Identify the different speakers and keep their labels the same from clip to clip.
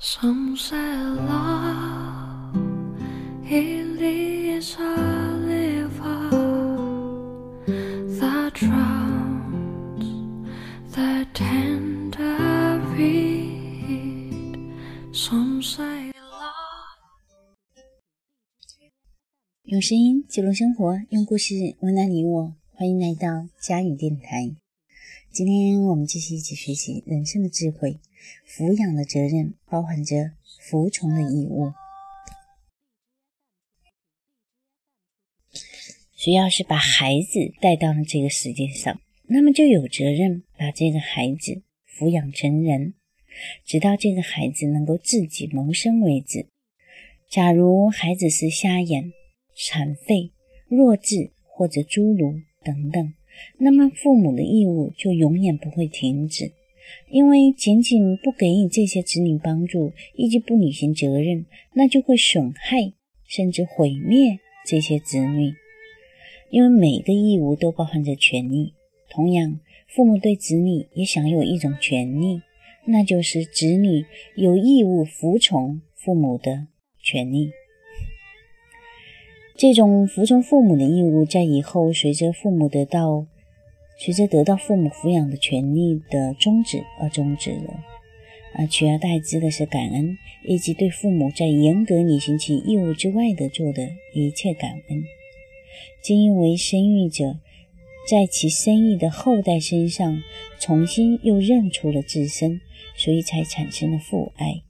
Speaker 1: Some say love it is a river that drowns the tender reed. Some say love.
Speaker 2: 用声音记录生活，用故事温暖你我。欢迎来到佳语电台。今天我们继续一起学习人生的智慧。抚养的责任包含着服从的义务。谁要是把孩子带到了这个世界上，那么就有责任把这个孩子抚养成人，直到这个孩子能够自己谋生为止。假如孩子是瞎眼、残废、弱智或者侏儒等等，那么父母的义务就永远不会停止。因为仅仅不给予这些子女帮助，以及不履行责任，那就会损害甚至毁灭这些子女。因为每个义务都包含着权利，同样，父母对子女也享有一种权利，那就是子女有义务服从父母的权利。这种服从父母的义务，在以后随着父母得到。随着得到父母抚养的权利的终止而终止了，而取而代之的是感恩，以及对父母在严格履行其义务之外的做的一切感恩。正因为生育者在其生育的后代身上重新又认出了自身，所以才产生了父爱。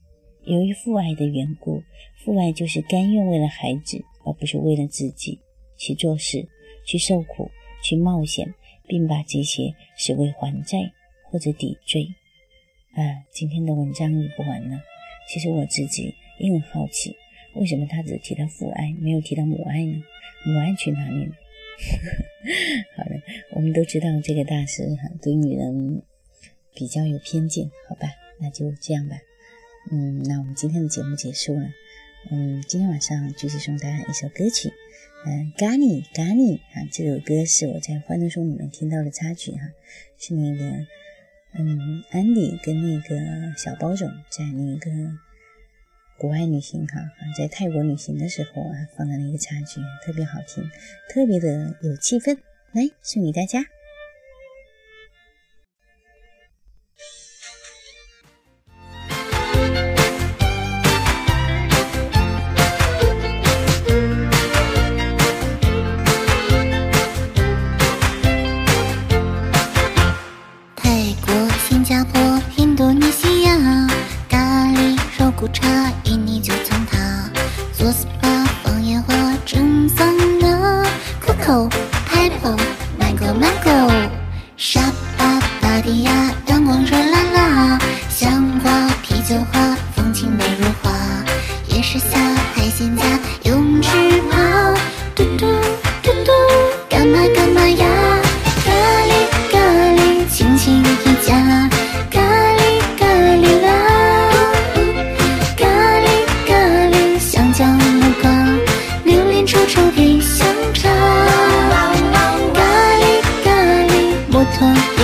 Speaker 2: 由于父爱的缘故，父爱就是甘愿为了孩子，而不是为了自己去做事、去受苦、去冒险。并把这些视为还债或者抵罪。啊，今天的文章也不完了。其实我自己也很好奇，为什么他只提到父爱，没有提到母爱呢？母爱去哪里了？好了，我们都知道这个大师哈对女人比较有偏见，好吧？那就这样吧。嗯，那我们今天的节目结束了。嗯，今天晚上继续送大家一首歌曲。嗯，咖喱咖喱啊，这首歌是我在《欢乐颂》里面听到的插曲哈，是那个嗯，安迪跟那个小包总在那个国外旅行哈，在泰国旅行的时候啊，放的那个插曲，特别好听，特别的有气氛，来送给大家。
Speaker 3: 是